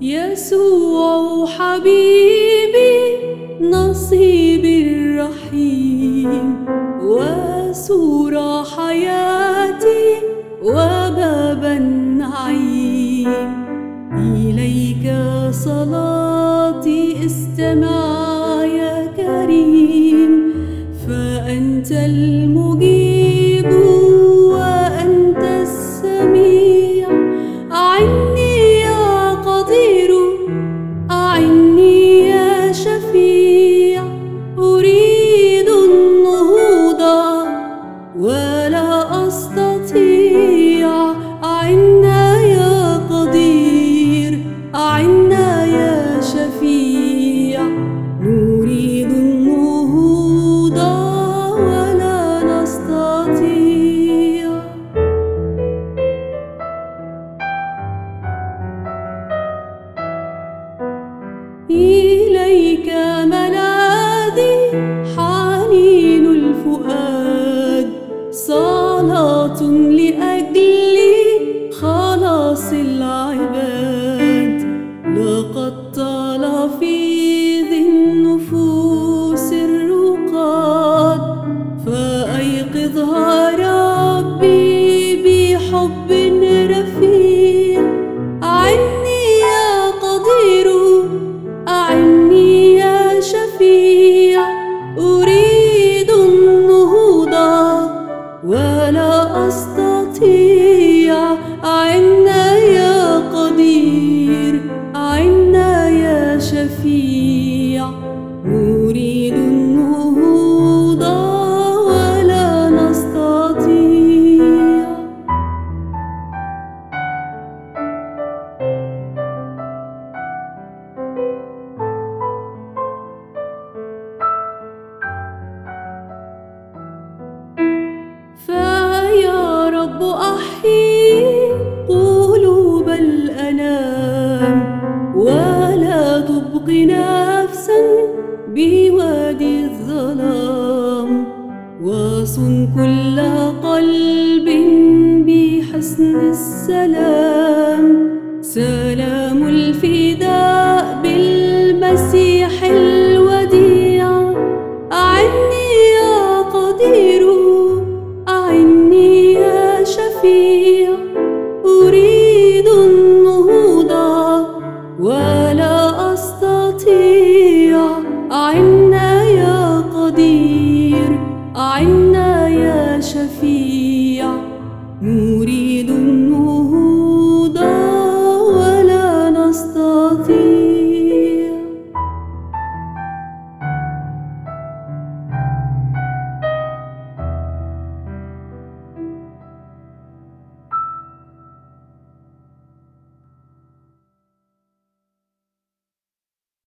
يسوع حبيبي نصيبي الرحيم وسور حياتي وباب النعيم. إليك صلاتي استمع يا كريم فأنت الم 一 لا تبق نفسا بوادي الظلام. وصن كل قلب بحسن السلام. سلام الفيل